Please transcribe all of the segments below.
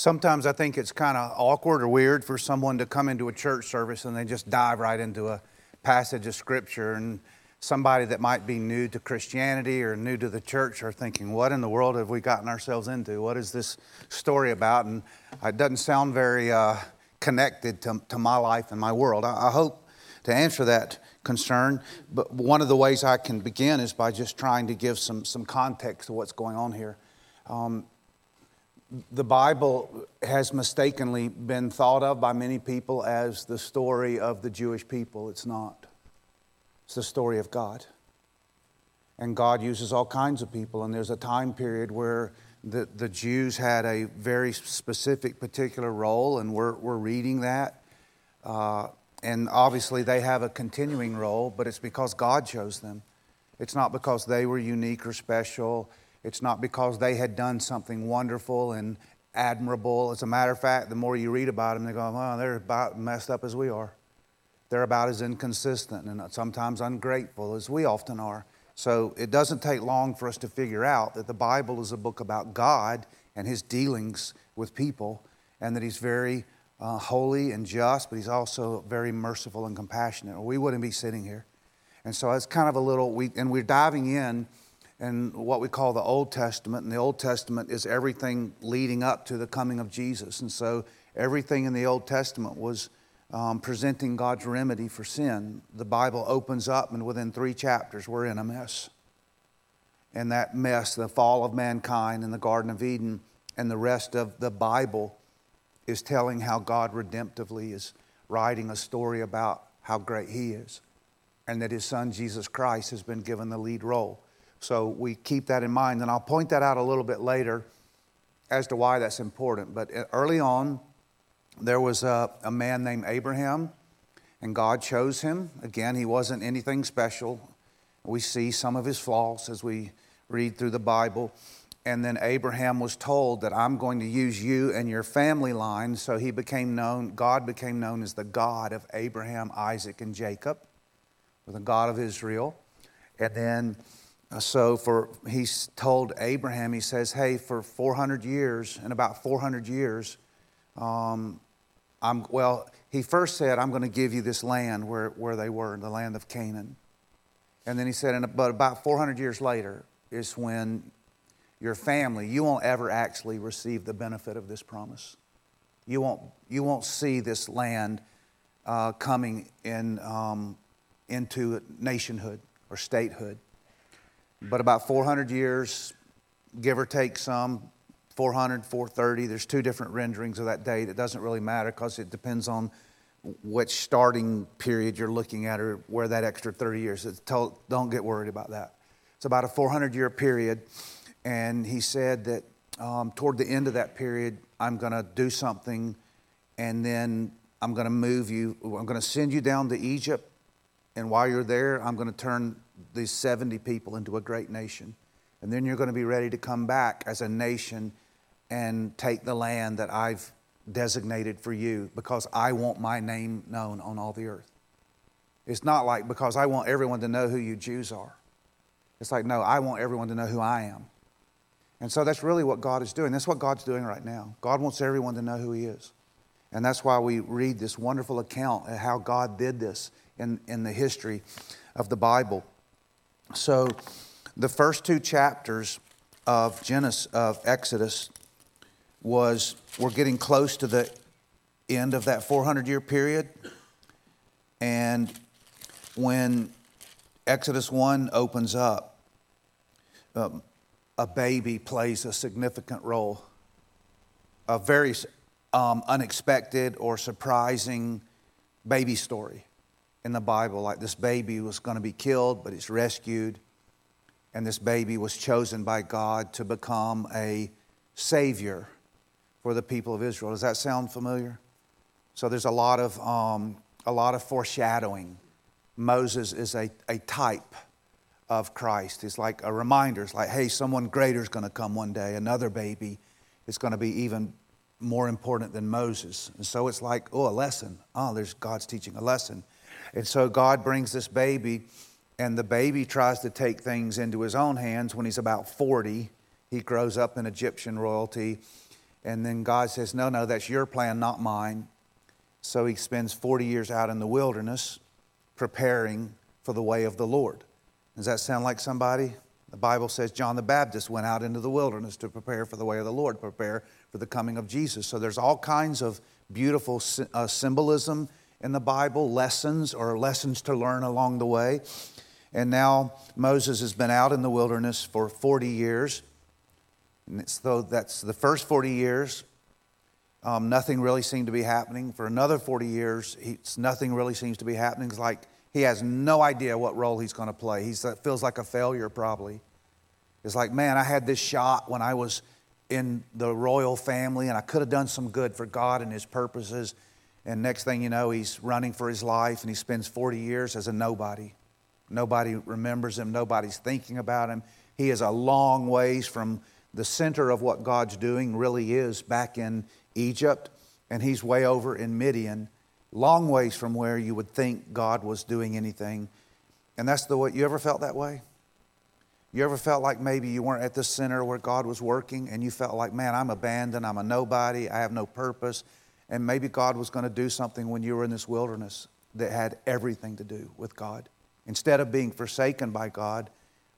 Sometimes I think it's kind of awkward or weird for someone to come into a church service and they just dive right into a passage of scripture. And somebody that might be new to Christianity or new to the church are thinking, what in the world have we gotten ourselves into? What is this story about? And it doesn't sound very uh, connected to, to my life and my world. I, I hope to answer that concern, but one of the ways I can begin is by just trying to give some, some context to what's going on here. Um, the Bible has mistakenly been thought of by many people as the story of the Jewish people. It's not, it's the story of God. And God uses all kinds of people, and there's a time period where the, the Jews had a very specific, particular role, and we're, we're reading that. Uh, and obviously, they have a continuing role, but it's because God chose them. It's not because they were unique or special. It's not because they had done something wonderful and admirable. As a matter of fact, the more you read about them, they go, well, they're about messed up as we are. They're about as inconsistent and sometimes ungrateful as we often are. So it doesn't take long for us to figure out that the Bible is a book about God and his dealings with people, and that he's very uh, holy and just, but he's also very merciful and compassionate, or we wouldn't be sitting here. And so it's kind of a little, we, and we're diving in in what we call the Old Testament. And the Old Testament is everything leading up to the coming of Jesus. And so everything in the Old Testament was um, presenting God's remedy for sin. The Bible opens up, and within three chapters, we're in a mess. And that mess, the fall of mankind in the Garden of Eden, and the rest of the Bible is telling how God redemptively is writing a story about how great He is, and that His Son Jesus Christ has been given the lead role. So we keep that in mind. And I'll point that out a little bit later as to why that's important. But early on, there was a, a man named Abraham, and God chose him. Again, he wasn't anything special. We see some of his flaws as we read through the Bible. And then Abraham was told that I'm going to use you and your family line. So he became known, God became known as the God of Abraham, Isaac, and Jacob, or the God of Israel. And then uh, so for he's told Abraham, he says, "Hey, for 400 years, in about 400 years, um, I'm well." He first said, "I'm going to give you this land where, where they were, in the land of Canaan," and then he said, "But about 400 years later is when your family, you won't ever actually receive the benefit of this promise. You won't, you won't see this land uh, coming in um, into nationhood or statehood." But about 400 years, give or take some, 400, 430, there's two different renderings of that date. It doesn't really matter because it depends on which starting period you're looking at or where that extra 30 years is. Don't get worried about that. It's about a 400 year period. And he said that um, toward the end of that period, I'm going to do something and then I'm going to move you. I'm going to send you down to Egypt. And while you're there, I'm going to turn these 70 people into a great nation. And then you're going to be ready to come back as a nation and take the land that I've designated for you because I want my name known on all the earth. It's not like because I want everyone to know who you Jews are. It's like, no, I want everyone to know who I am. And so that's really what God is doing. That's what God's doing right now. God wants everyone to know who He is. And that's why we read this wonderful account of how God did this in, in the history of the Bible. So, the first two chapters of Genesis, of Exodus, was we're getting close to the end of that 400 year period. And when Exodus 1 opens up, um, a baby plays a significant role. A very um, unexpected or surprising baby story in the Bible, like this baby was going to be killed, but it's rescued. And this baby was chosen by God to become a savior for the people of Israel. Does that sound familiar? So there's a lot of, um, a lot of foreshadowing. Moses is a, a type of Christ. It's like a reminder. It's like, hey, someone greater is going to come one day. Another baby is going to be even more important than Moses. And so it's like, oh, a lesson. Oh, there's God's teaching a lesson. And so God brings this baby, and the baby tries to take things into his own hands when he's about 40. He grows up in Egyptian royalty, And then God says, No, no, that's your plan, not mine. So he spends 40 years out in the wilderness preparing for the way of the Lord. Does that sound like somebody? The Bible says John the Baptist went out into the wilderness to prepare for the way of the Lord, prepare for the coming of Jesus. So there's all kinds of beautiful uh, symbolism in the Bible, lessons or lessons to learn along the way. And now Moses has been out in the wilderness for 40 years. And so that's the first 40 years. Um, nothing really seemed to be happening. For another 40 years, nothing really seems to be happening. It's like he has no idea what role he's going to play. He feels like a failure, probably. It's like, man, I had this shot when I was in the royal family and I could have done some good for God and his purposes. And next thing you know, he's running for his life and he spends 40 years as a nobody. Nobody remembers him, nobody's thinking about him. He is a long ways from the center of what God's doing, really is back in Egypt, and he's way over in Midian, long ways from where you would think God was doing anything. And that's the way, you ever felt that way? You ever felt like maybe you weren't at the center where God was working and you felt like, man, I'm abandoned, I'm a nobody, I have no purpose, and maybe God was going to do something when you were in this wilderness that had everything to do with God. Instead of being forsaken by God,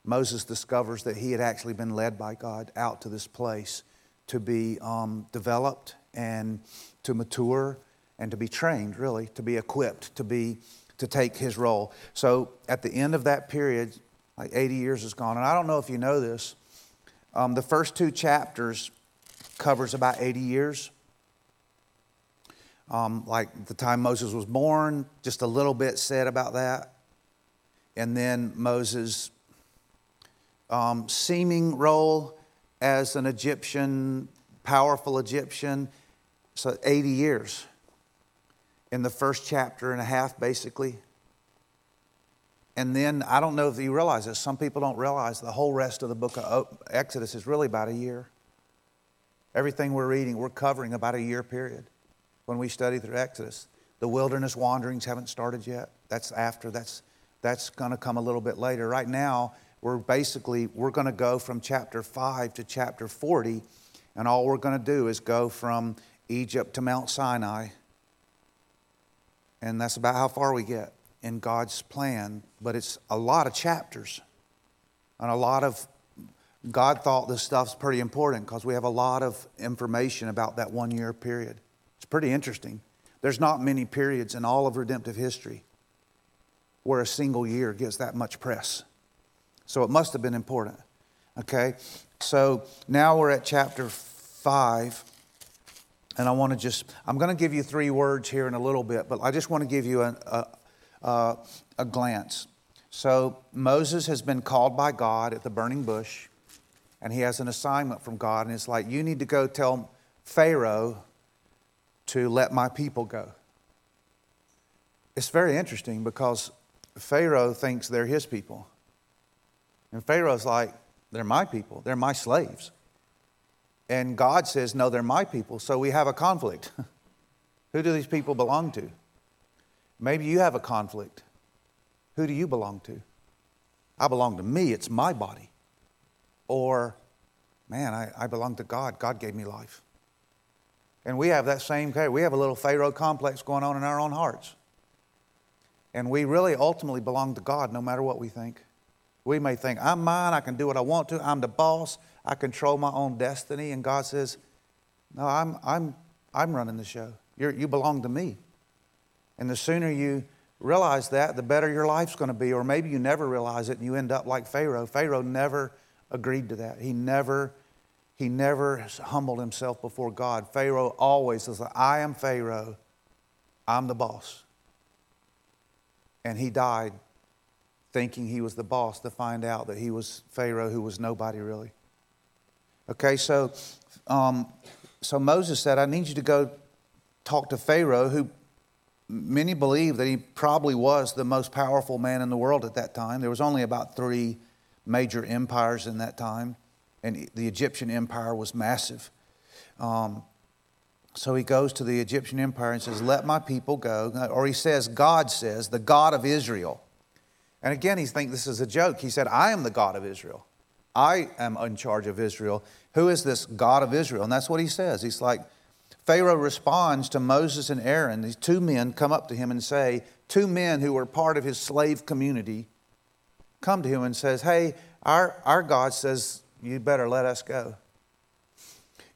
Moses discovers that he had actually been led by God out to this place to be um, developed and to mature and to be trained, really, to be equipped, to be to take his role. So at the end of that period, like 80 years is gone, and I don't know if you know this. Um, the first two chapters covers about 80 years. Um, like the time Moses was born, just a little bit said about that. And then Moses' um, seeming role as an Egyptian, powerful Egyptian, so 80 years in the first chapter and a half, basically. And then I don't know if you realize this, some people don't realize the whole rest of the book of Exodus is really about a year. Everything we're reading, we're covering about a year period when we study through Exodus. The wilderness wanderings haven't started yet. That's after, that's, that's going to come a little bit later. Right now, we're basically, we're going to go from chapter 5 to chapter 40, and all we're going to do is go from Egypt to Mount Sinai. And that's about how far we get in God's plan. But it's a lot of chapters. And a lot of, God thought this stuff's pretty important because we have a lot of information about that one year period. It's pretty interesting. There's not many periods in all of redemptive history where a single year gets that much press. So it must have been important. Okay? So now we're at chapter 5. And I want to just, I'm going to give you three words here in a little bit, but I just want to give you a, a, a, a glance. So Moses has been called by God at the burning bush, and he has an assignment from God, and it's like, you need to go tell Pharaoh to let my people go. It's very interesting because Pharaoh thinks they're his people. And Pharaoh's like, they're my people, they're my slaves. And God says, No, they're my people. So we have a conflict. Who do these people belong to? Maybe you have a conflict. Who do you belong to? I belong to me, it's my body. Or, man, I, I belong to God. God gave me life. And we have that same, we have a little Pharaoh complex going on in our own hearts. And we really ultimately belong to God no matter what we think. We may think, I'm mine, I can do what I want to, I'm the boss, I control my own destiny. And God says, No, I'm, I'm, I'm running the show. You're, you belong to me. And the sooner you realize that, the better your life's going to be. Or maybe you never realize it and you end up like Pharaoh. Pharaoh never agreed to that. He never, he never humbled himself before God. Pharaoh always says, I am Pharaoh. I'm the boss. And he died thinking he was the boss to find out that he was Pharaoh who was nobody really. Okay, so, um, so Moses said, I need you to go talk to Pharaoh, who many believe that he probably was the most powerful man in the world at that time. There was only about three major empires in that time, and the Egyptian empire was massive. Um, so he goes to the Egyptian empire and says, Let my people go. Or he says, God says, the God of Israel. And again, he thinks this is a joke. He said, I am the God of Israel. I am in charge of Israel. Who is this God of Israel? And that's what he says. He's like, Pharaoh responds to Moses and Aaron. These two men come up to him and say, two men who were part of his slave community come to him and says, Hey, our, our God says you better let us go.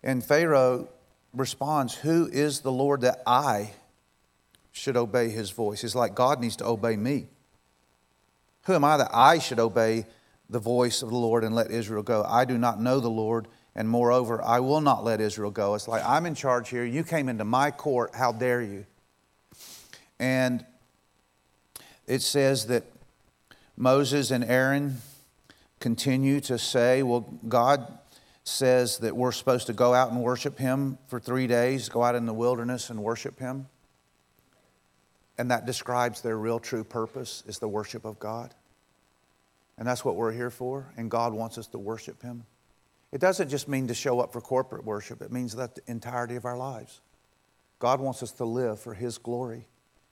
And Pharaoh responds, Who is the Lord that I should obey his voice? It's like God needs to obey me. Who am I that I should obey the voice of the Lord and let Israel go? I do not know the Lord, and moreover, I will not let Israel go. It's like, I'm in charge here. You came into my court. How dare you? And it says that Moses and Aaron continue to say, Well, God says that we're supposed to go out and worship Him for three days, go out in the wilderness and worship Him. And that describes their real true purpose is the worship of God. And that's what we're here for, and God wants us to worship Him. It doesn't just mean to show up for corporate worship, it means that the entirety of our lives. God wants us to live for His glory.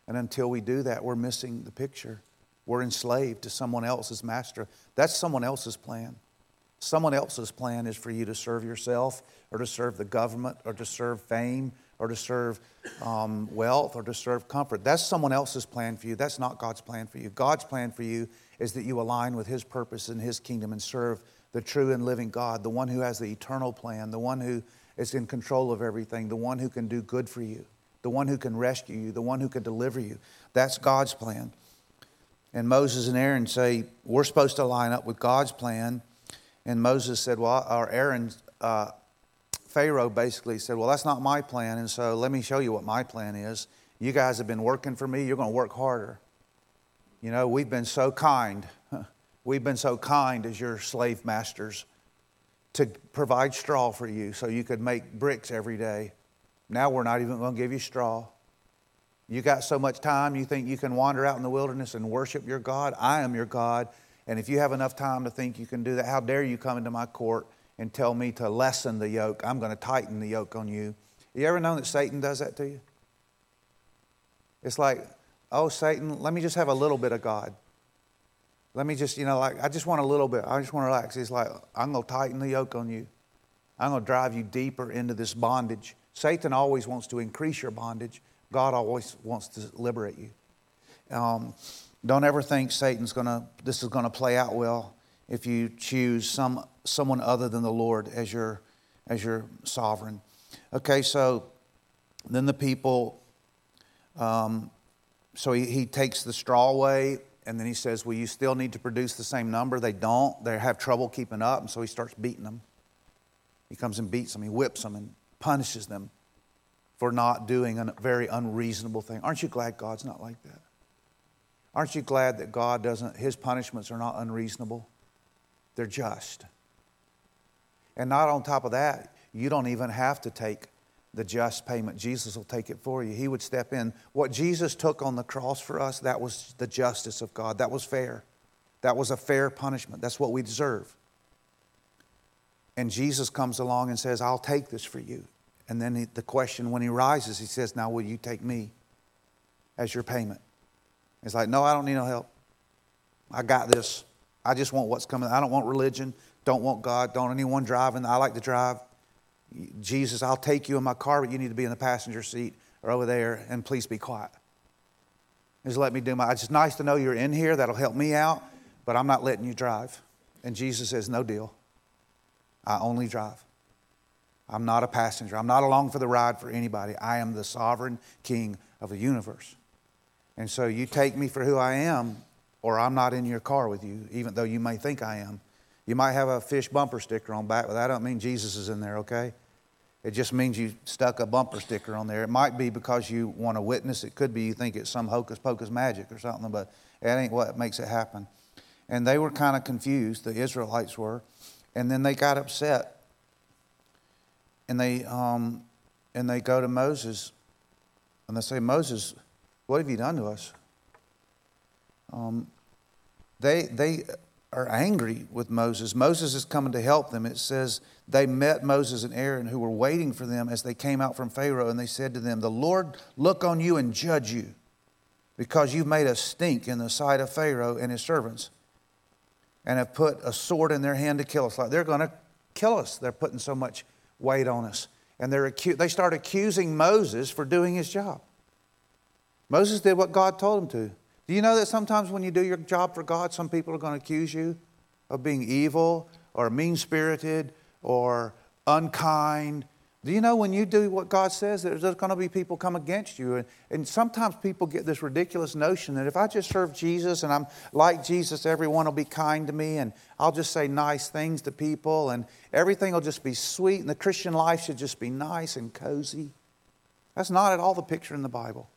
And until we do that, we're missing the picture. We're enslaved to someone else's master. That's someone else's plan. Someone else's plan is for you to serve yourself or to serve the government or to serve fame or to serve um, wealth or to serve comfort. That's someone else's plan for you. That's not God's plan for you. God's plan for you is that you align with His purpose and His kingdom and serve the true and living God, the one who has the eternal plan, the one who is in control of everything, the one who can do good for you, the one who can rescue you, the one who can deliver you. That's God's plan. And Moses and Aaron say, We're supposed to line up with God's plan. And Moses said, Well, or Aaron, uh, Pharaoh basically said, Well, that's not my plan. And so let me show you what my plan is. You guys have been working for me, you're going to work harder. You know, we've been so kind. We've been so kind as your slave masters to provide straw for you so you could make bricks every day. Now we're not even going to give you straw. You got so much time you think you can wander out in the wilderness and worship your God? I am your God. And if you have enough time to think you can do that, how dare you come into my court and tell me to lessen the yoke? I'm going to tighten the yoke on you. You ever known that Satan does that to you? It's like, oh, Satan, let me just have a little bit of God. Let me just, you know, like, I just want a little bit. I just want to relax. He's like, I'm going to tighten the yoke on you. I'm going to drive you deeper into this bondage. Satan always wants to increase your bondage. God always wants to liberate you. Um, don't ever think Satan's going to, this is going to play out well if you choose some, someone other than the Lord as your, as your sovereign. Okay, so then the people, um, so he, he takes the straw away and then he says, Well, you still need to produce the same number. They don't. They have trouble keeping up. And so he starts beating them. He comes and beats them. He whips them and punishes them for not doing a very unreasonable thing. Aren't you glad God's not like that? Aren't you glad that God doesn't, his punishments are not unreasonable? They're just. And not on top of that, you don't even have to take the just payment. Jesus will take it for you. He would step in. What Jesus took on the cross for us, that was the justice of God. That was fair. That was a fair punishment. That's what we deserve. And Jesus comes along and says, I'll take this for you. And then he, the question when he rises, he says, Now will you take me as your payment? He's like, No, I don't need no help. I got this. I just want what's coming. I don't want religion. Don't want God. Don't anyone driving. I like to drive. Jesus, I'll take you in my car, but you need to be in the passenger seat or over there, and please be quiet. Just let me do my. It's nice to know you're in here. That'll help me out, but I'm not letting you drive. And Jesus says, No deal. I only drive. I'm not a passenger. I'm not along for the ride for anybody. I am the sovereign king of the universe. And so you take me for who I am, or I'm not in your car with you, even though you may think I am. You might have a fish bumper sticker on back, but that don't mean Jesus is in there, okay? It just means you stuck a bumper sticker on there. It might be because you want to witness. It could be you think it's some hocus pocus magic or something, but that ain't what makes it happen. And they were kind of confused, the Israelites were. And then they got upset and they, um, and they go to Moses and they say, Moses, what have you done to us? Um, they, they are angry with Moses. Moses is coming to help them. It says they met Moses and Aaron, who were waiting for them as they came out from Pharaoh, and they said to them, The Lord look on you and judge you, because you've made us stink in the sight of Pharaoh and his servants. and have put a sword in their hand to kill us. Like they're going to kill us. They're putting so much weight on us. And they're acu- they start accusing Moses for doing his job. Moses did what God told him to. Do you know that sometimes when you do your job for God, some people are going to accuse you of being evil or mean spirited or unkind do you know when you do what God says, there's going to be people come against you? And, and, sometimes people get this ridiculous notion that if I just serve Jesus and I'm like Jesus, everyone will be kind to me and I'll just say nice things to people and everything will just be sweet and the Christian life should just be nice and cozy. That's not at all the picture in the Bible.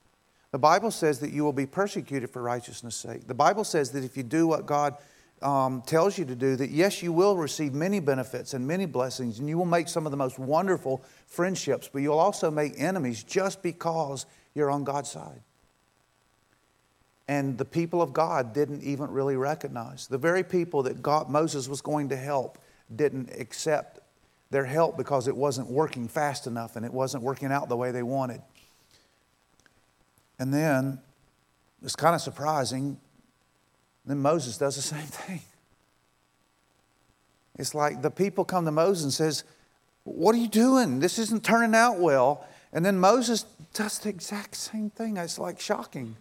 The Bible says that you will be persecuted for righteousness' sake. The Bible says that if you do what God um, tells you to do that yes, you will receive many benefits and many blessings, and you will make some of the most wonderful friendships, but you'll also make enemies just because you're on God's side. And the people of God didn't even really recognize. The very people that God, Moses was going to help didn't accept their help because it wasn't working fast enough and it wasn't working out the way they wanted. And then it's kind of surprising then Moses does the same thing. It's like the people come to Moses and says, "What are you doing? This isn't turning out well." And then Moses does the exact same thing. It's like shocking.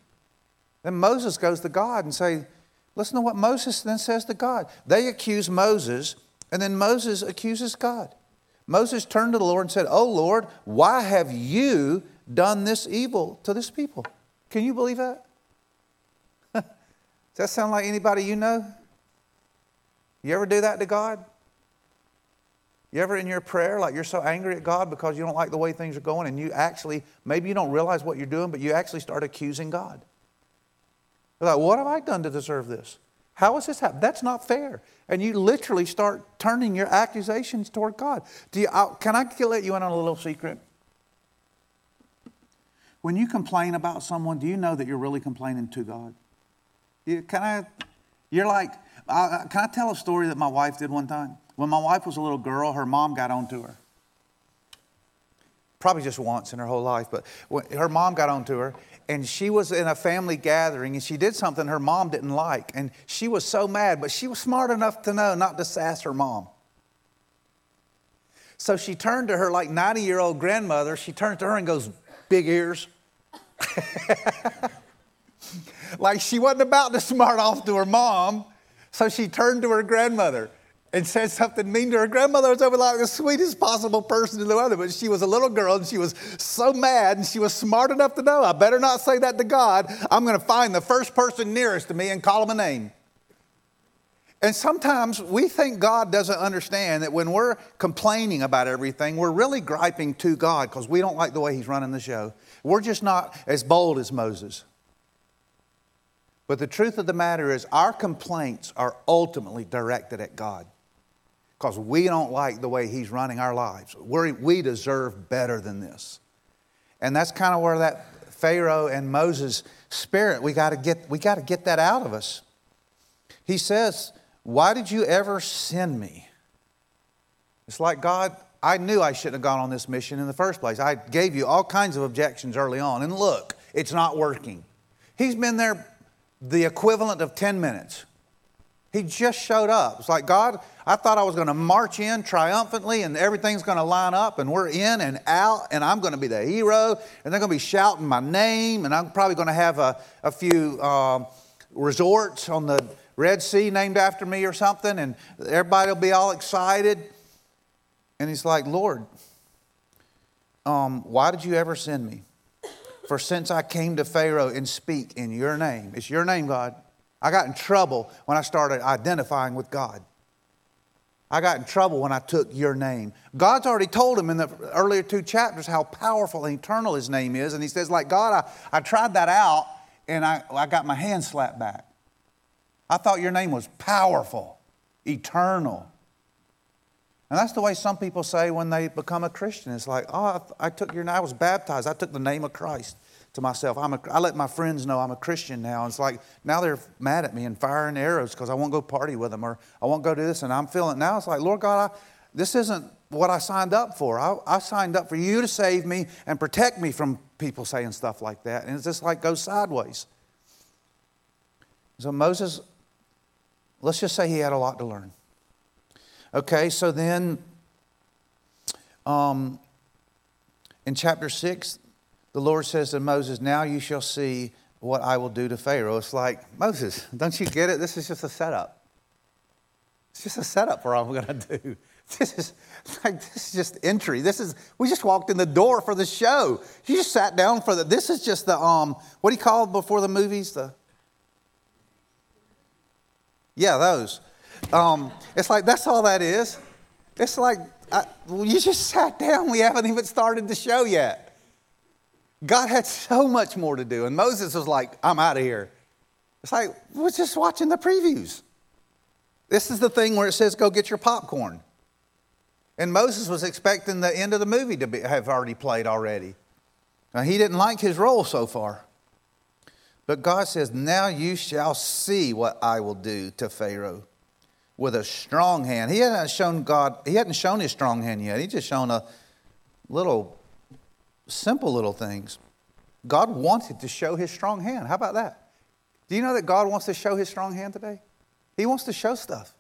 Then Moses goes to God and say, "Listen to what Moses then says to God." They accuse Moses, and then Moses accuses God. Moses turned to the Lord and said, "Oh Lord, why have you done this evil to this people?" Can you believe that? Does that sound like anybody you know? You ever do that to God? You ever in your prayer, like you're so angry at God because you don't like the way things are going, and you actually, maybe you don't realize what you're doing, but you actually start accusing God. You're like, what have I done to deserve this? How has this happened? That's not fair. And you literally start turning your accusations toward God. Do you, I, can I let you in on a little secret? When you complain about someone, do you know that you're really complaining to God? You, can I? You're like, uh, can I tell a story that my wife did one time? When my wife was a little girl, her mom got onto her. Probably just once in her whole life, but her mom got onto her, and she was in a family gathering, and she did something her mom didn't like, and she was so mad, but she was smart enough to know not to sass her mom. So she turned to her like 90 year old grandmother, she turned to her and goes, Big ears. like she wasn't about to smart off to her mom, so she turned to her grandmother and said something mean to her. Grandmother was over like the sweetest possible person in the world, but she was a little girl and she was so mad and she was smart enough to know I better not say that to God. I'm going to find the first person nearest to me and call him a name. And sometimes we think God doesn't understand that when we're complaining about everything, we're really griping to God because we don't like the way He's running the show. We're just not as bold as Moses. But the truth of the matter is, our complaints are ultimately directed at God because we don't like the way He's running our lives. We're, we deserve better than this. And that's kind of where that Pharaoh and Moses spirit, we got to get, we got to get that out of us. He says, Why did you ever send me? It's like, God, I knew I shouldn't have gone on this mission in the first place. I gave you all kinds of objections early on, and look, it's not working. He's been there the equivalent of 10 minutes. He just showed up. It's like, God, I thought I was going to march in triumphantly and everything's going to line up and we're in and out and I'm going to be the hero and they're going to be shouting my name and I'm probably going to have a, a few uh, resorts on the Red Sea named after me or something and everybody will be all excited. And he's like, Lord, um, why did you ever send me? For since I came to Pharaoh and speak in your name, it's your name, God. I got in trouble when I started identifying with God. I got in trouble when I took your name. God's already told him in the earlier two chapters how powerful and eternal his name is. And he says, like, God, I, I tried that out and I, I got my hand slapped back. I thought your name was powerful, eternal. And that's the way some people say when they become a Christian. It's like, oh, I, took your name, I was baptized. I took the name of Christ to myself. I'm a, I let my friends know I'm a Christian now. And it's like, now they're mad at me and firing arrows because I won't go party with them or I won't go do this. And I'm feeling, now it's like, Lord God, I, this isn't what I signed up for. I, I signed up for you to save me and protect me from people saying stuff like that. And it's just like goes sideways. So Moses let's just say he had a lot to learn. Okay, so then um, in chapter 6, the Lord says to Moses, Now you shall see what I will do to Pharaoh. It's like, Moses, don't you get it? This is just a setup. It's just a setup for all I'm going to do. This is like this is just entry. This is we just walked in the door for the show. You just sat down for the. This is just the um. What do you call before the movies? The yeah, those. Um, it's like that's all that is. It's like I, well, you just sat down. We haven't even started the show yet. God had so much more to do, and Moses was like, "I'm out of here." It's like we're just watching the previews. This is the thing where it says, "Go get your popcorn," and Moses was expecting the end of the movie to be, have already played already. Now, he didn't like his role so far. But God says, Now you shall see what I will do to Pharaoh with a strong hand. He hadn't shown God, he hadn't shown his strong hand yet. He just shown a little, simple little things. God wanted to show his strong hand. How about that? Do you know that God wants to show his strong hand today? He wants to show stuff.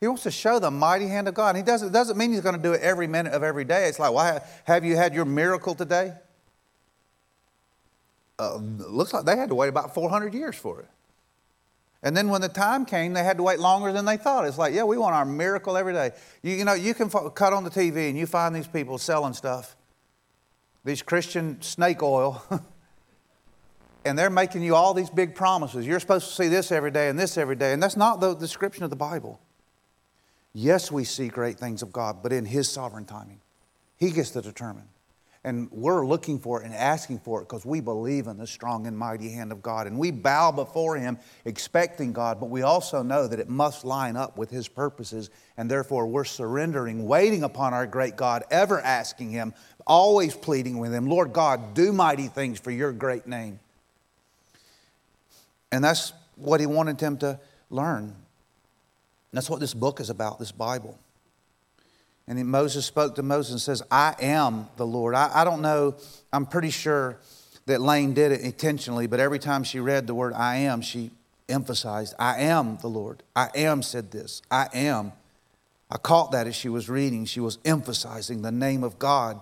He wants to show the mighty hand of God. He doesn't, doesn't mean he's going to do it every minute of every day. It's like, well, have you had your miracle today? uh, looks like they had to wait about 400 years for it. And then when the time came, they had to wait longer than they thought. It's like, yeah, we want our miracle every day. You, you know, you can f- cut on the TV and you find these people selling stuff, these Christian snake oil, and they're making you all these big promises. You're supposed to see this every day and this every day. And that's not the description of the Bible. Yes, we see great things of God, but in His sovereign timing. He gets to determine. And we're looking for it and asking for it because we believe in the strong and mighty hand of God. And we bow before Him expecting God, but we also know that it must line up with His purposes. And therefore, we're surrendering, waiting upon our great God, ever asking Him, always pleading with Him, Lord God, do mighty things for your great name. And that's what He wanted them to learn. And that's what this book is about, this Bible. And Moses spoke to Moses and says, I am the Lord. I, I don't know, I'm pretty sure that Lane did it intentionally, but every time she read the word I am, she emphasized, I am the Lord. I am said this. I am. I caught that as she was reading. She was emphasizing the name of God.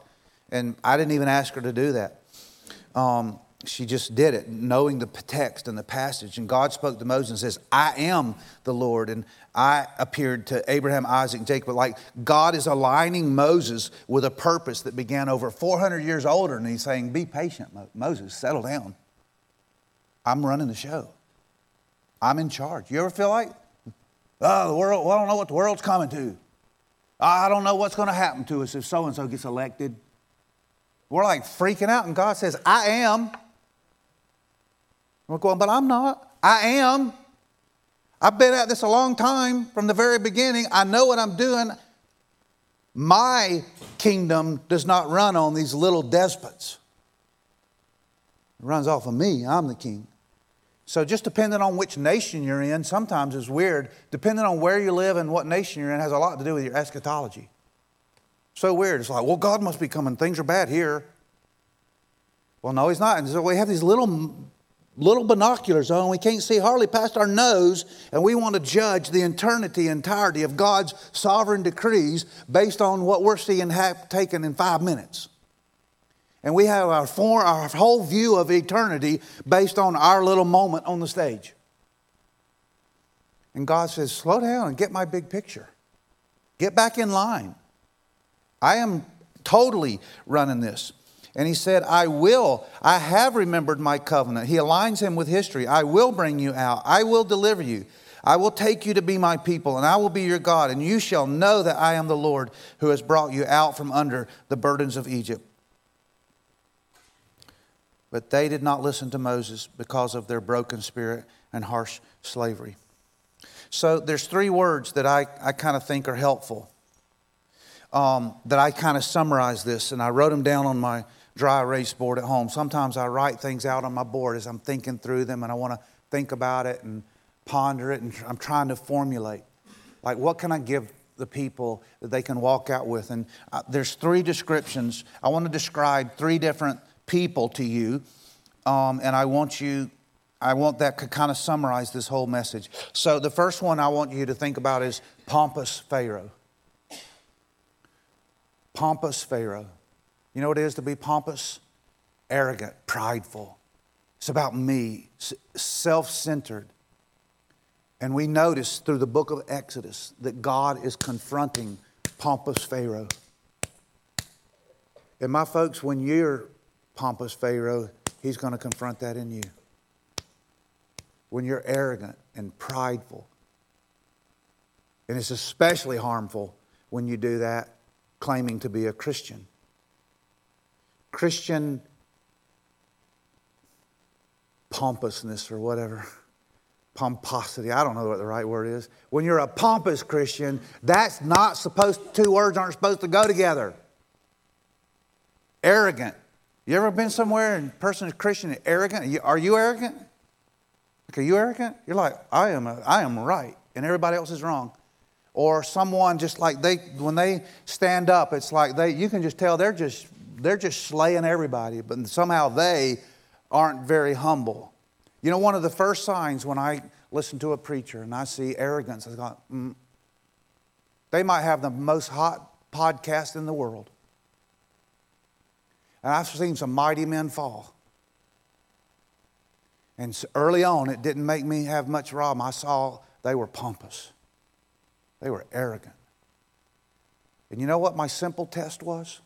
And I didn't even ask her to do that. Um, she just did it, knowing the text and the passage. And God spoke to Moses and says, I am the Lord. And I appeared to Abraham, Isaac, and Jacob. Like God is aligning Moses with a purpose that began over 400 years older. And he's saying, Be patient, Moses, settle down. I'm running the show. I'm in charge. You ever feel like, oh, the world, well, I don't know what the world's coming to. I don't know what's going to happen to us if so and so gets elected. We're like freaking out, and God says, I am. We're going, but I'm not. I am. I've been at this a long time from the very beginning. I know what I'm doing. My kingdom does not run on these little despots. It runs off of me. I'm the king. So, just depending on which nation you're in, sometimes it's weird. Depending on where you live and what nation you're in, has a lot to do with your eschatology. So weird. It's like, well, God must be coming. Things are bad here. Well, no, He's not. And so we have these little little binoculars on. We can't see hardly past our nose, and we want to judge the eternity, entirety of God's sovereign decrees based on what we're seeing taken in five minutes. And we have our, form, our whole view of eternity based on our little moment on the stage. And God says, slow down and get my big picture. Get back in line. I am totally running this. And he said, I will, I have remembered my covenant. He aligns him with history. I will bring you out, I will deliver you. I will take you to be my people, and I will be your God, and you shall know that I am the Lord who has brought you out from under the burdens of Egypt. But they did not listen to Moses because of their broken spirit and harsh slavery. So there's three words that I, I kind of think are helpful. Um, that I kind of summarize this, and I wrote them down on my dry erase board at home. Sometimes I write things out on my board as I'm thinking through them and I want to think about it and ponder it and I'm trying to formulate. Like, what can I give the people that they can walk out with? And uh, there's three descriptions. I want to describe three different people to you, um, and I want you I want that to kind of summarize this whole message. So, the first one I want you to think about is pompous Pharaoh. Pompous Pharaoh. You know what it is to be pompous? Arrogant, prideful. It's about me, self centered. And we notice through the book of Exodus that God is confronting pompous Pharaoh. And my folks, when you're pompous Pharaoh, he's going to confront that in you. When you're arrogant and prideful. And it's especially harmful when you do that claiming to be a Christian. Christian pompousness or whatever, pomposity, I don't know what the right word is. When you're a pompous Christian, that's not supposed, two words aren't supposed to go together. Arrogant. You ever been somewhere and person is Christian and arrogant? Are you arrogant? are you arrogant? You're like, I am, a, I am right, and everybody else is wrong. Or someone just like they, when they stand up, it's like they, you can just tell they're just, they're just slaying everybody, but somehow they aren't very humble. You know, one of the first signs when I listen to a preacher and I see arrogance, I go, mm. they might have the most hot podcast in the world. And I've seen some mighty men fall. And early on, it didn't make me have much problem. I saw they were pompous, they were arrogant. And you know what my simple test was?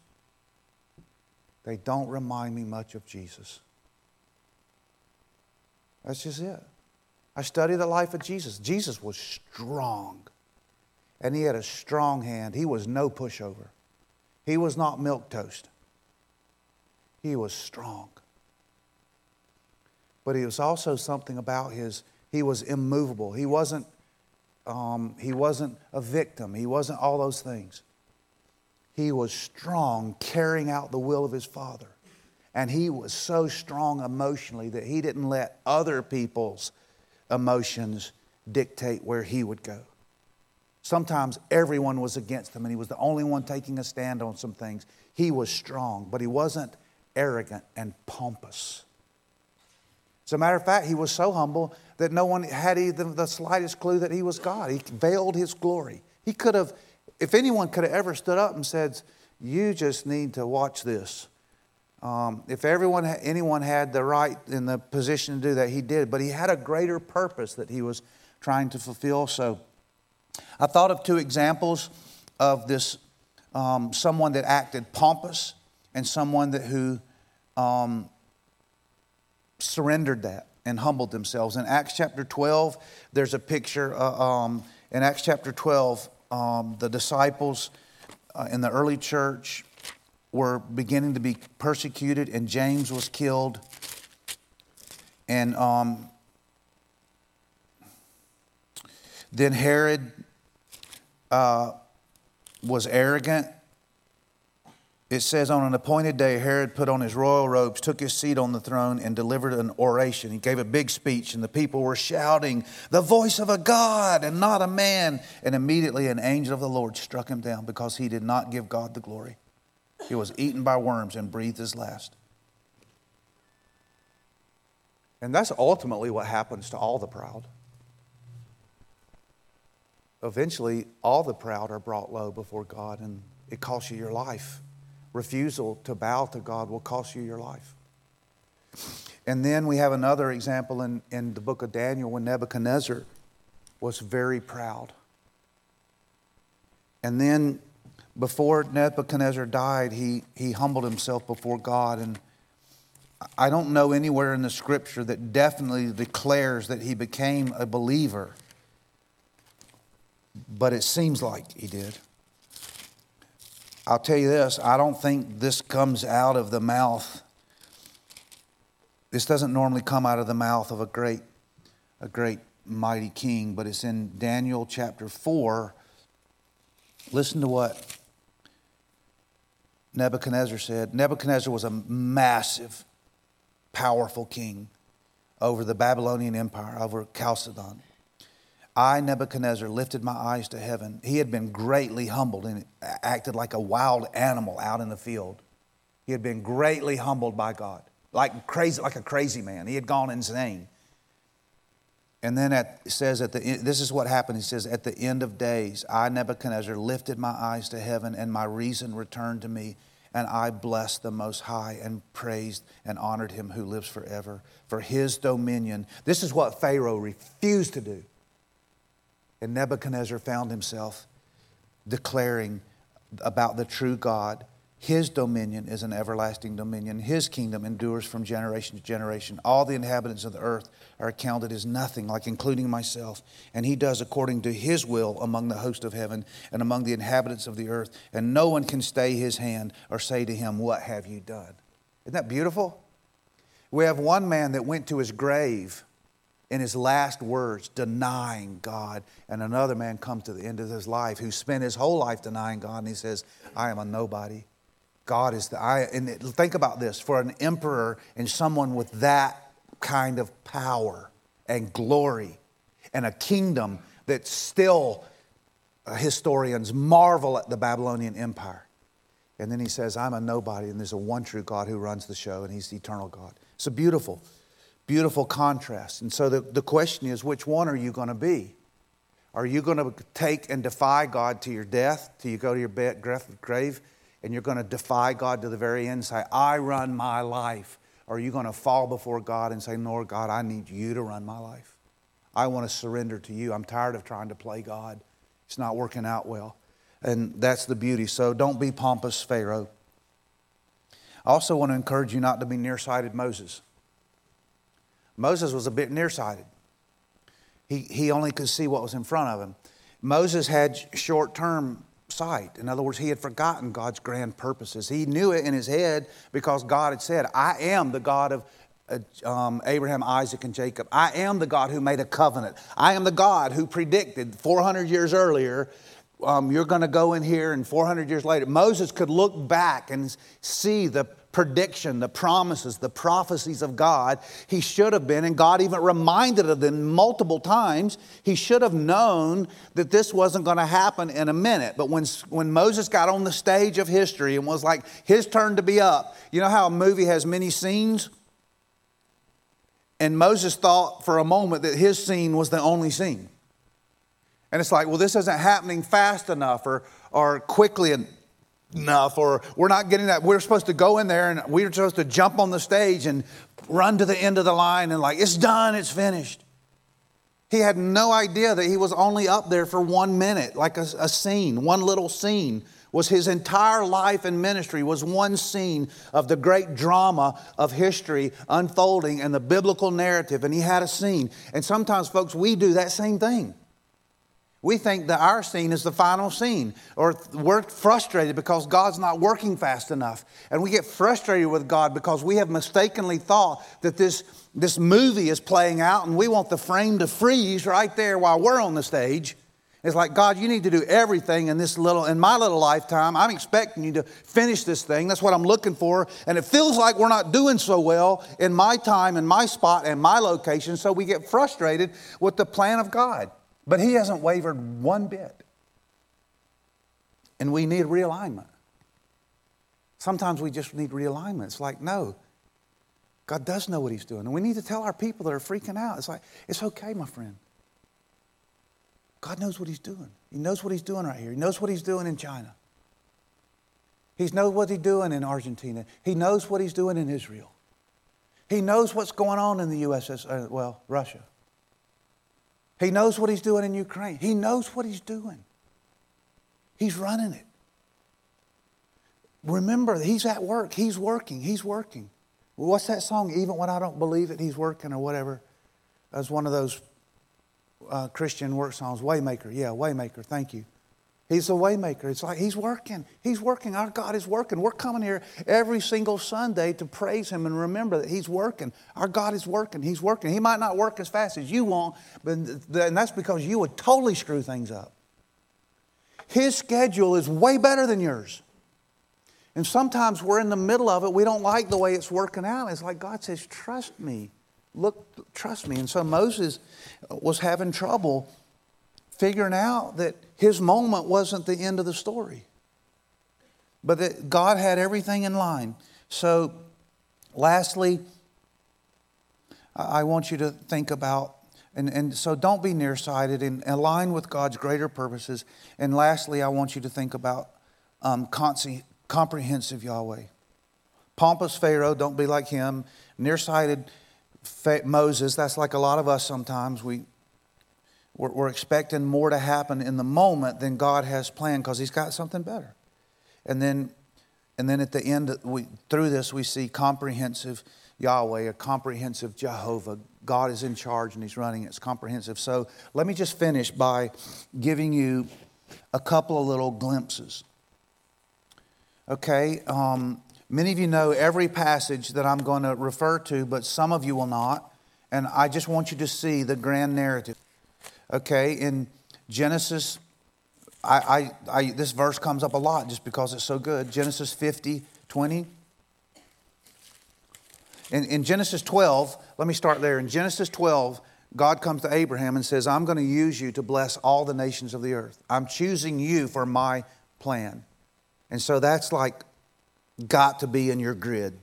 They don't remind me much of Jesus. That's just it. I study the life of Jesus. Jesus was strong, and he had a strong hand. He was no pushover, he was not milk toast. He was strong. But he was also something about his, he was immovable. He wasn't, um, he wasn't a victim. He wasn't all those things. He was strong, carrying out the will of his Father. And he was so strong emotionally that he didn't let other people's emotions dictate where he would go. Sometimes everyone was against him and he was the only one taking a stand on some things. He was strong, but he wasn't arrogant and pompous. As a matter of fact, he was so humble that no one had even the slightest clue that he was God. He veiled his glory. He could have, if anyone could have ever stood up and said, You just need to watch this. Um, if everyone, anyone had the right in the position to do that, he did. But he had a greater purpose that he was trying to fulfill. So I thought of two examples of this um, someone that acted pompous and someone that who um, surrendered that and humbled themselves. In Acts chapter 12, there's a picture. Uh, um, in Acts chapter 12, um, the disciples uh, in the early church were beginning to be persecuted, and James was killed. And um, then Herod uh, was arrogant. It says, on an appointed day, Herod put on his royal robes, took his seat on the throne, and delivered an oration. He gave a big speech, and the people were shouting, The voice of a God and not a man. And immediately an angel of the Lord struck him down because he did not give God the glory. He was eaten by worms and breathed his last. And that's ultimately what happens to all the proud. Eventually, all the proud are brought low before God, and it costs you your life. Refusal to bow to God will cost you your life. And then we have another example in, in the book of Daniel when Nebuchadnezzar was very proud. And then before Nebuchadnezzar died, he, he humbled himself before God. And I don't know anywhere in the scripture that definitely declares that he became a believer, but it seems like he did. I'll tell you this I don't think this comes out of the mouth. This doesn't normally come out of the mouth of a great, a great mighty king, but it's in Daniel chapter 4. Listen to what Nebuchadnezzar said. Nebuchadnezzar was a massive, powerful king over the Babylonian Empire, over Chalcedon. I, Nebuchadnezzar, lifted my eyes to heaven. He had been greatly humbled and acted like a wild animal out in the field. He had been greatly humbled by God, like crazy, like a crazy man. He had gone insane. And then at, it says at the this is what happened. He says, At the end of days, I, Nebuchadnezzar, lifted my eyes to heaven, and my reason returned to me. And I blessed the Most High and praised and honored him who lives forever for his dominion. This is what Pharaoh refused to do. And Nebuchadnezzar found himself declaring about the true God his dominion is an everlasting dominion. His kingdom endures from generation to generation. All the inhabitants of the earth are counted as nothing, like including myself. And he does according to his will among the host of heaven and among the inhabitants of the earth. And no one can stay his hand or say to him, What have you done? Isn't that beautiful? We have one man that went to his grave in his last words denying God, and another man comes to the end of his life who spent his whole life denying God, and he says, I am a nobody. God is the I and think about this for an emperor and someone with that kind of power and glory and a kingdom that still uh, historians marvel at the Babylonian Empire. And then he says, I'm a nobody, and there's a one true God who runs the show, and he's the eternal God. It's a beautiful, beautiful contrast. And so the, the question is, which one are you going to be? Are you going to take and defy God to your death, till you go to your bed, grave? and you're going to defy God to the very end and say, I run my life? Or are you going to fall before God and say, Lord God, I need you to run my life? I want to surrender to you. I'm tired of trying to play God. It's not working out well. And that's the beauty. So don't be pompous, Pharaoh. I also want to encourage you not to be nearsighted Moses. Moses was a bit nearsighted. He, he only could see what was in front of him. Moses had short term sight. In other words, he had forgotten God's grand purposes. He knew it in his head because God had said, I am the God of uh, um, Abraham, Isaac, and Jacob. I am the God who made a covenant. I am the God who predicted 400 years earlier um, you're going to go in here, and 400 years later, Moses could look back and see the prediction, the promises, the prophecies of God. He should have been, and God even reminded of them multiple times. He should have known that this wasn't going to happen in a minute. But when, when Moses got on the stage of history and was like, his turn to be up, you know how a movie has many scenes? And Moses thought for a moment that his scene was the only scene. And it's like, well, this isn't happening fast enough or, or quickly enough, or we're not getting that. We're supposed to go in there and we're supposed to jump on the stage and run to the end of the line and, like, it's done, it's finished. He had no idea that he was only up there for one minute, like a, a scene, one little scene was his entire life and ministry was one scene of the great drama of history unfolding and the biblical narrative and he had a scene and sometimes folks we do that same thing we think that our scene is the final scene, or we're frustrated because God's not working fast enough. And we get frustrated with God because we have mistakenly thought that this, this movie is playing out and we want the frame to freeze right there while we're on the stage. It's like, God, you need to do everything in this little, in my little lifetime. I'm expecting you to finish this thing. That's what I'm looking for. And it feels like we're not doing so well in my time, in my spot, and my location. So we get frustrated with the plan of God. But he hasn't wavered one bit. And we need realignment. Sometimes we just need realignment. It's like, no, God does know what he's doing. And we need to tell our people that are freaking out. It's like, it's okay, my friend. God knows what he's doing. He knows what he's doing right here. He knows what he's doing in China. He knows what he's doing in Argentina. He knows what he's doing in Israel. He knows what's going on in the USS, uh, well, Russia. He knows what he's doing in Ukraine. He knows what he's doing. He's running it. Remember, he's at work. He's working. He's working. What's that song? Even when I don't believe it, he's working or whatever. That's one of those uh, Christian work songs. Waymaker. Yeah, Waymaker. Thank you. He's the waymaker. It's like he's working. He's working. Our God is working. We're coming here every single Sunday to praise him and remember that he's working. Our God is working. He's working. He might not work as fast as you want, but and that's because you would totally screw things up. His schedule is way better than yours. And sometimes we're in the middle of it. We don't like the way it's working out. It's like God says, "Trust me. Look, trust me." And so Moses was having trouble figuring out that his moment wasn't the end of the story, but that God had everything in line. So, lastly, I want you to think about And, and so don't be nearsighted and align with God's greater purposes. And lastly, I want you to think about um, comprehensive Yahweh. Pompous Pharaoh, don't be like him. Nearsighted Moses, that's like a lot of us sometimes. We, we're, we're expecting more to happen in the moment than God has planned because he's got something better. And then, and then at the end, we, through this, we see comprehensive Yahweh, a comprehensive Jehovah. God is in charge and He's running. It's comprehensive. So let me just finish by giving you a couple of little glimpses. Okay, um, many of you know every passage that I'm going to refer to, but some of you will not. And I just want you to see the grand narrative. Okay, in Genesis, I, I, I this verse comes up a lot just because it's so good. Genesis 50, 20. In, in Genesis 12, let me start there. In Genesis 12, God comes to Abraham and says, I'm going to use you to bless all the nations of the earth. I'm choosing you for my plan. And so that's like got to be in your grid.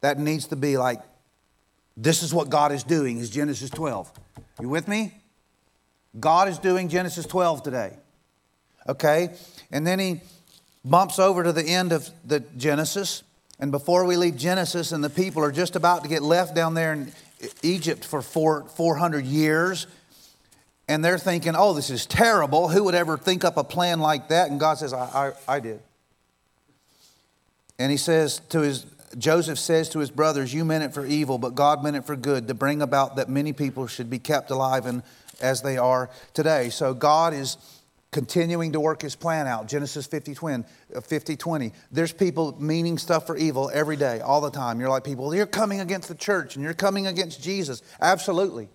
That needs to be like, this is what God is doing, is Genesis 12. You with me? God is doing Genesis 12 today. Okay? And then he bumps over to the end of the Genesis and before we leave Genesis, and the people are just about to get left down there in Egypt for four, 400 years, and they're thinking, oh, this is terrible. Who would ever think up a plan like that? And God says, I, I, I did. And he says to his, Joseph says to his brothers, You meant it for evil, but God meant it for good, to bring about that many people should be kept alive and as they are today. So God is continuing to work his plan out. Genesis 50 20, uh, 50 20. There's people meaning stuff for evil every day, all the time. You're like, people, you're coming against the church and you're coming against Jesus. Absolutely.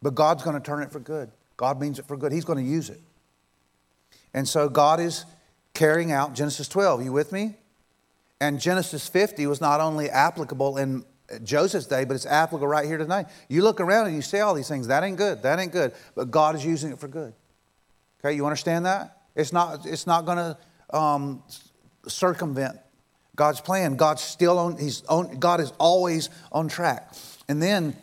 But God's going to turn it for good. God means it for good. He's going to use it. And so God is carrying out Genesis 12. You with me? And Genesis 50 was not only applicable in Joseph's day, but it's applicable right here tonight. You look around and you see all these things. That ain't good. That ain't good. But God is using it for good. Okay, you understand that? It's not, it's not going to um, circumvent God's plan. God's still on, he's on, God is always on track. And then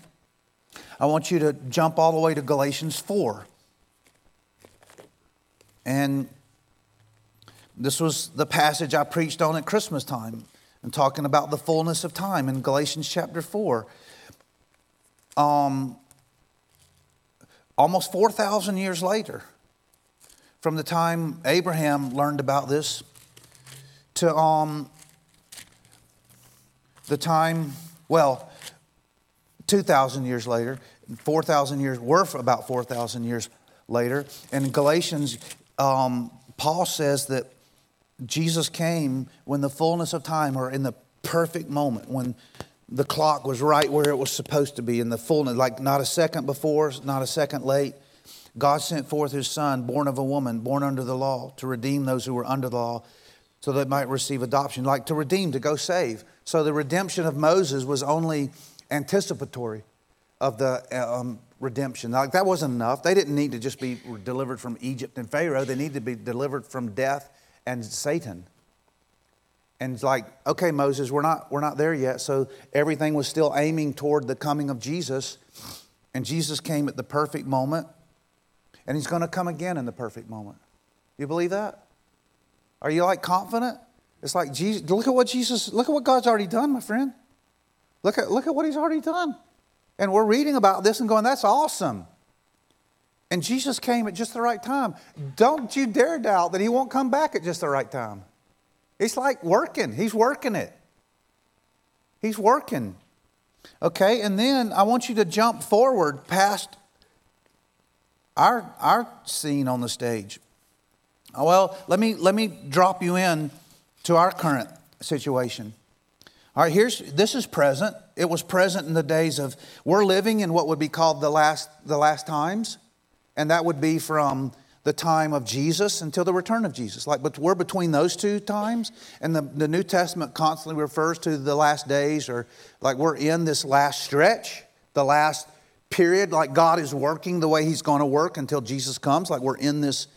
I want you to jump all the way to Galatians 4. And this was the passage I preached on at Christmas time and talking about the fullness of time in Galatians chapter 4. Um, almost 4,000 years later, from the time Abraham learned about this to um, the time, well, 2,000 years later, 4,000 years, worth about 4,000 years later. In Galatians, um, Paul says that Jesus came when the fullness of time or in the perfect moment, when the clock was right where it was supposed to be in the fullness, like not a second before, not a second late. God sent forth his son, born of a woman, born under the law, to redeem those who were under the law, so they might receive adoption, like to redeem, to go save. So the redemption of Moses was only anticipatory of the um, redemption. Like that wasn't enough. They didn't need to just be delivered from Egypt and Pharaoh, they needed to be delivered from death and Satan. And it's like, okay, Moses, we're not, we're not there yet. So everything was still aiming toward the coming of Jesus. And Jesus came at the perfect moment and he's going to come again in the perfect moment. You believe that? Are you like confident? It's like Jesus, look at what Jesus, look at what God's already done, my friend. Look at, look at what he's already done. And we're reading about this and going, that's awesome. And Jesus came at just the right time. Don't you dare doubt that he won't come back at just the right time. It's like working, he's working it. He's working. Okay, and then I want you to jump forward past our, our scene on the stage. Oh, well, let me, let me drop you in to our current situation. All right, here's this is present. It was present in the days of we're living in what would be called the last the last times, and that would be from the time of Jesus until the return of Jesus. Like, but we're between those two times, and the, the New Testament constantly refers to the last days, or like we're in this last stretch, the last period, like God is working the way He's going to work until Jesus comes, like we're in this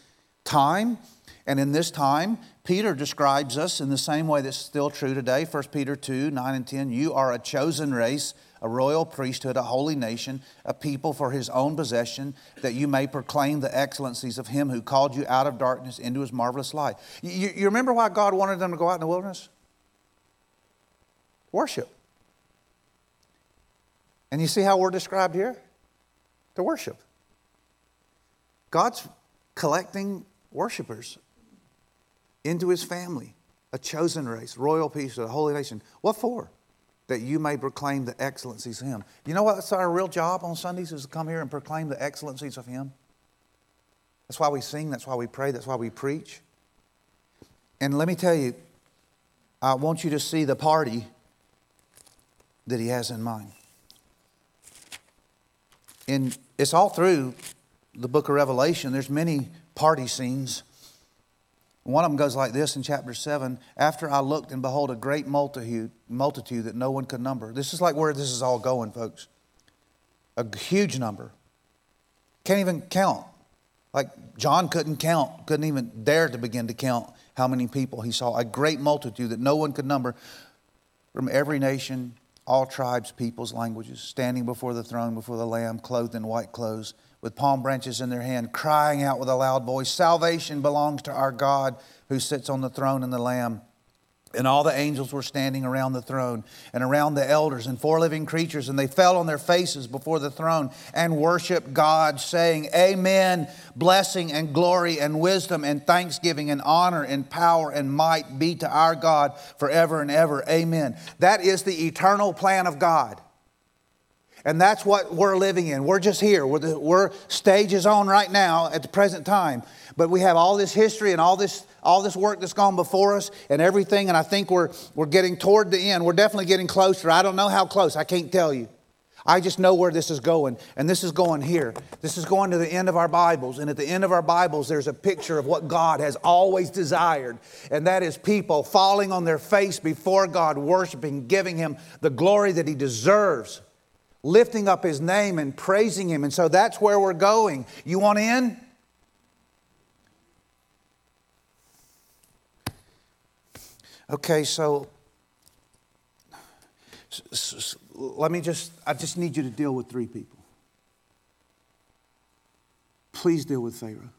time. And in this time, Peter describes us in the same way that's still true today. 1 Peter 2 9 and 10. You are a chosen race, a royal priesthood, a holy nation, a people for his own possession, that you may proclaim the excellencies of him who called you out of darkness into his marvelous light. You, you remember why God wanted them to go out in the wilderness? Worship. And you see how we're described here? To worship. God's collecting worshipers into his family, a chosen race, royal priesthood, a holy nation. What for? That you may proclaim the excellencies of him. You know what? That's our real job on Sundays is to come here and proclaim the excellencies of him. That's why we sing, that's why we pray, that's why we preach. And let me tell you, I want you to see the party that he has in mind. And it's all through the book of Revelation. There's many party scenes. One of them goes like this in chapter 7 After I looked and behold a great multitude, multitude that no one could number. This is like where this is all going, folks. A huge number. Can't even count. Like John couldn't count, couldn't even dare to begin to count how many people he saw. A great multitude that no one could number from every nation, all tribes, peoples, languages, standing before the throne, before the Lamb, clothed in white clothes, with palm branches in their hand, crying out with a loud voice Salvation belongs to our God who sits on the throne and the Lamb. And all the angels were standing around the throne and around the elders and four living creatures, and they fell on their faces before the throne and worshiped God, saying, Amen. Blessing and glory and wisdom and thanksgiving and honor and power and might be to our God forever and ever. Amen. That is the eternal plan of God. And that's what we're living in. We're just here. We're, the, we're stages on right now at the present time. But we have all this history and all this, all this work that's gone before us and everything. And I think we're, we're getting toward the end. We're definitely getting closer. I don't know how close. I can't tell you. I just know where this is going. And this is going here. This is going to the end of our Bibles. And at the end of our Bibles, there's a picture of what God has always desired. And that is people falling on their face before God, worshiping, giving Him the glory that He deserves lifting up his name and praising him. And so that's where we're going. You want in? Okay, so, so, so, let me just, I just need you to deal with three people. Please deal with Pharaoh.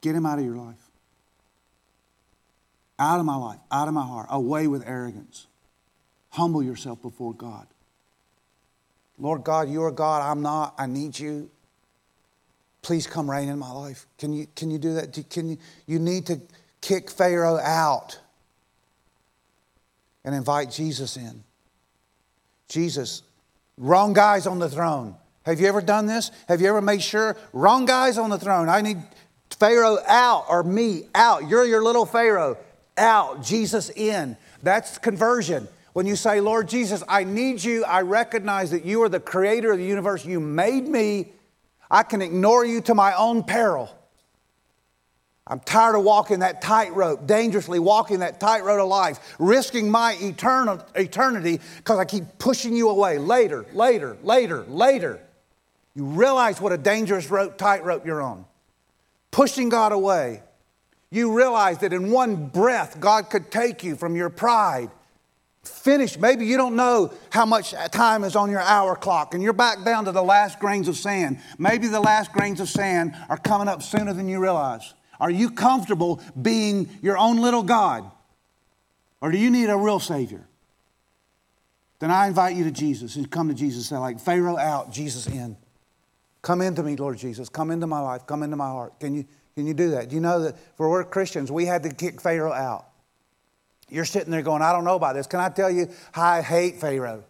Get him out of your life. Out of my life, out of my heart, away with arrogance. Humble yourself before God. Lord God, you are God, I'm not, I need you. Please come reign in my life. Can you, can you do that? Can you, you need to kick Pharaoh out and invite Jesus in. Jesus, wrong guys on the throne. Have you ever done this? Have you ever made sure? Wrong guys on the throne. I need Pharaoh out or me out. You're your little Pharaoh out. Jesus in. That's conversion. When you say, Lord Jesus, I need you, I recognize that you are the creator of the universe, you made me, I can ignore you to my own peril. I'm tired of walking that tightrope, dangerously walking that tightrope of life, risking my eternal, eternity because I keep pushing you away. Later, later, later, later. You realize what a dangerous rope, tightrope you're on. Pushing God away. You realize that in one breath, God could take you from your pride finished. Maybe you don't know how much time is on your hour clock and you're back down to the last grains of sand. Maybe the last grains of sand are coming up sooner than you realize. Are you comfortable being your own little God? Or do you need a real Savior? Then I invite you to Jesus and come to Jesus and say, like, Pharaoh out, Jesus in. Come into me, Lord Jesus. Come into my life. Come into my heart. Can you, can you do that? Do you know that for we're Christians, we had to kick Pharaoh out? You're sitting there going, I don't know about this. Can I tell you how I hate Pharaoh?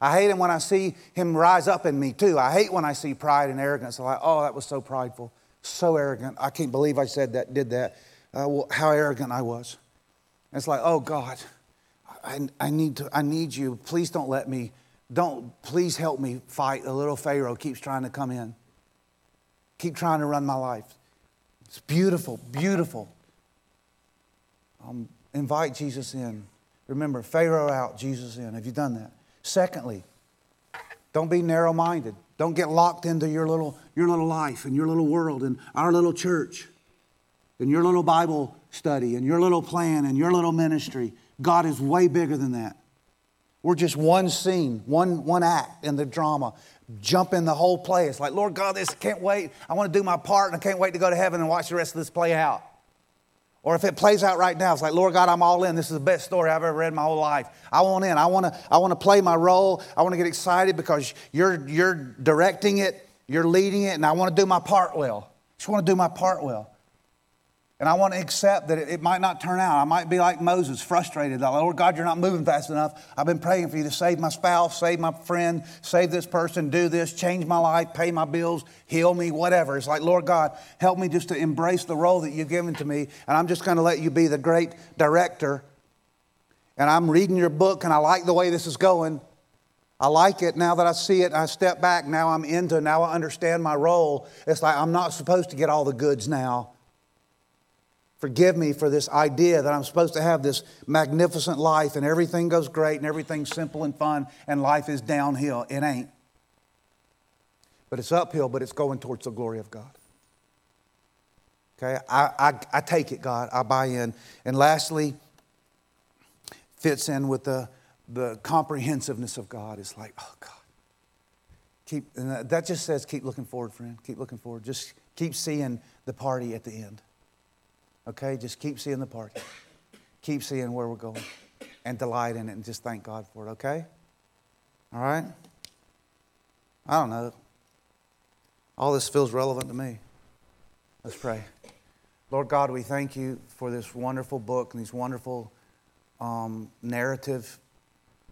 I hate him when I see him rise up in me too. I hate when I see pride and arrogance. I'm like, oh, that was so prideful, so arrogant. I can't believe I said that, did that. Uh, well, how arrogant I was. And it's like, oh God, I, I need to, I need you. Please don't let me, don't, please help me fight. The little Pharaoh keeps trying to come in, keep trying to run my life. It's beautiful, beautiful. Um, invite Jesus in. Remember, Pharaoh out, Jesus in. Have you done that? Secondly, don't be narrow minded. Don't get locked into your little, your little life and your little world and our little church and your little Bible study and your little plan and your little ministry. God is way bigger than that. We're just one scene, one, one act in the drama. Jump in the whole play. It's like, Lord God, this can't wait. I want to do my part and I can't wait to go to heaven and watch the rest of this play out. Or if it plays out right now, it's like, Lord God, I'm all in. This is the best story I've ever read in my whole life. I want in. I want to, I want to play my role. I want to get excited because you're, you're directing it, you're leading it, and I want to do my part well. Just want to do my part well. And I want to accept that it, it, might not turn out. I might be like Moses, frustrated. That, Lord God, you're not moving fast enough. I've been praying for you to save my spouse, save my friend, save this person, do this, change my life, pay my bills, heal me, whatever. It's like, Lord God, help me just to embrace the role that you've given to me. And I'm just going to let you be the great director. And I'm reading your book, and I like the way this is going. I like it now that I see it. I step back. Now I'm into. Now I understand my role. It's like I'm not supposed to get all the goods now. Forgive me for this idea that I'm supposed to have this magnificent life and everything goes great and everything's simple and fun and life is downhill. It ain't. But it's uphill, but it's going towards the glory of God. Okay, I, I, I take it, God. I buy in. And lastly, fits in with the, the comprehensiveness of God. It's like, oh, God. Keep, that just says keep looking forward, friend. Keep looking forward. Just keep seeing the party at the end. Okay? Just keep seeing the party. Keep seeing where we're going and delight in it and just thank God for it, okay? All right? I don't know. All this feels relevant to me. Let's pray. Lord God, we thank you for this wonderful book and these wonderful um, narrative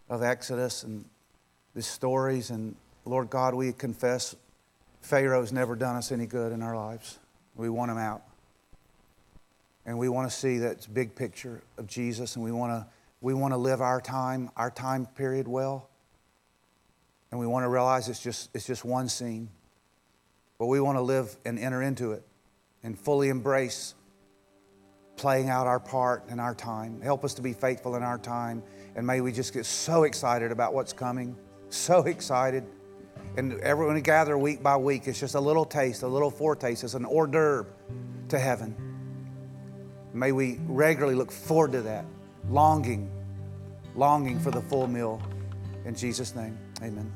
of Exodus and these stories. And Lord God, we confess Pharaoh's never done us any good in our lives. We want him out. And we want to see that big picture of Jesus, and we want to, we want to live our time, our time period well. And we want to realize it's just, it's just one scene. But we want to live and enter into it and fully embrace playing out our part in our time. Help us to be faithful in our time. And may we just get so excited about what's coming, so excited. And everyone gather week by week, it's just a little taste, a little foretaste. It's an hors d'oeuvre to heaven. May we regularly look forward to that, longing, longing for the full meal. In Jesus' name, amen.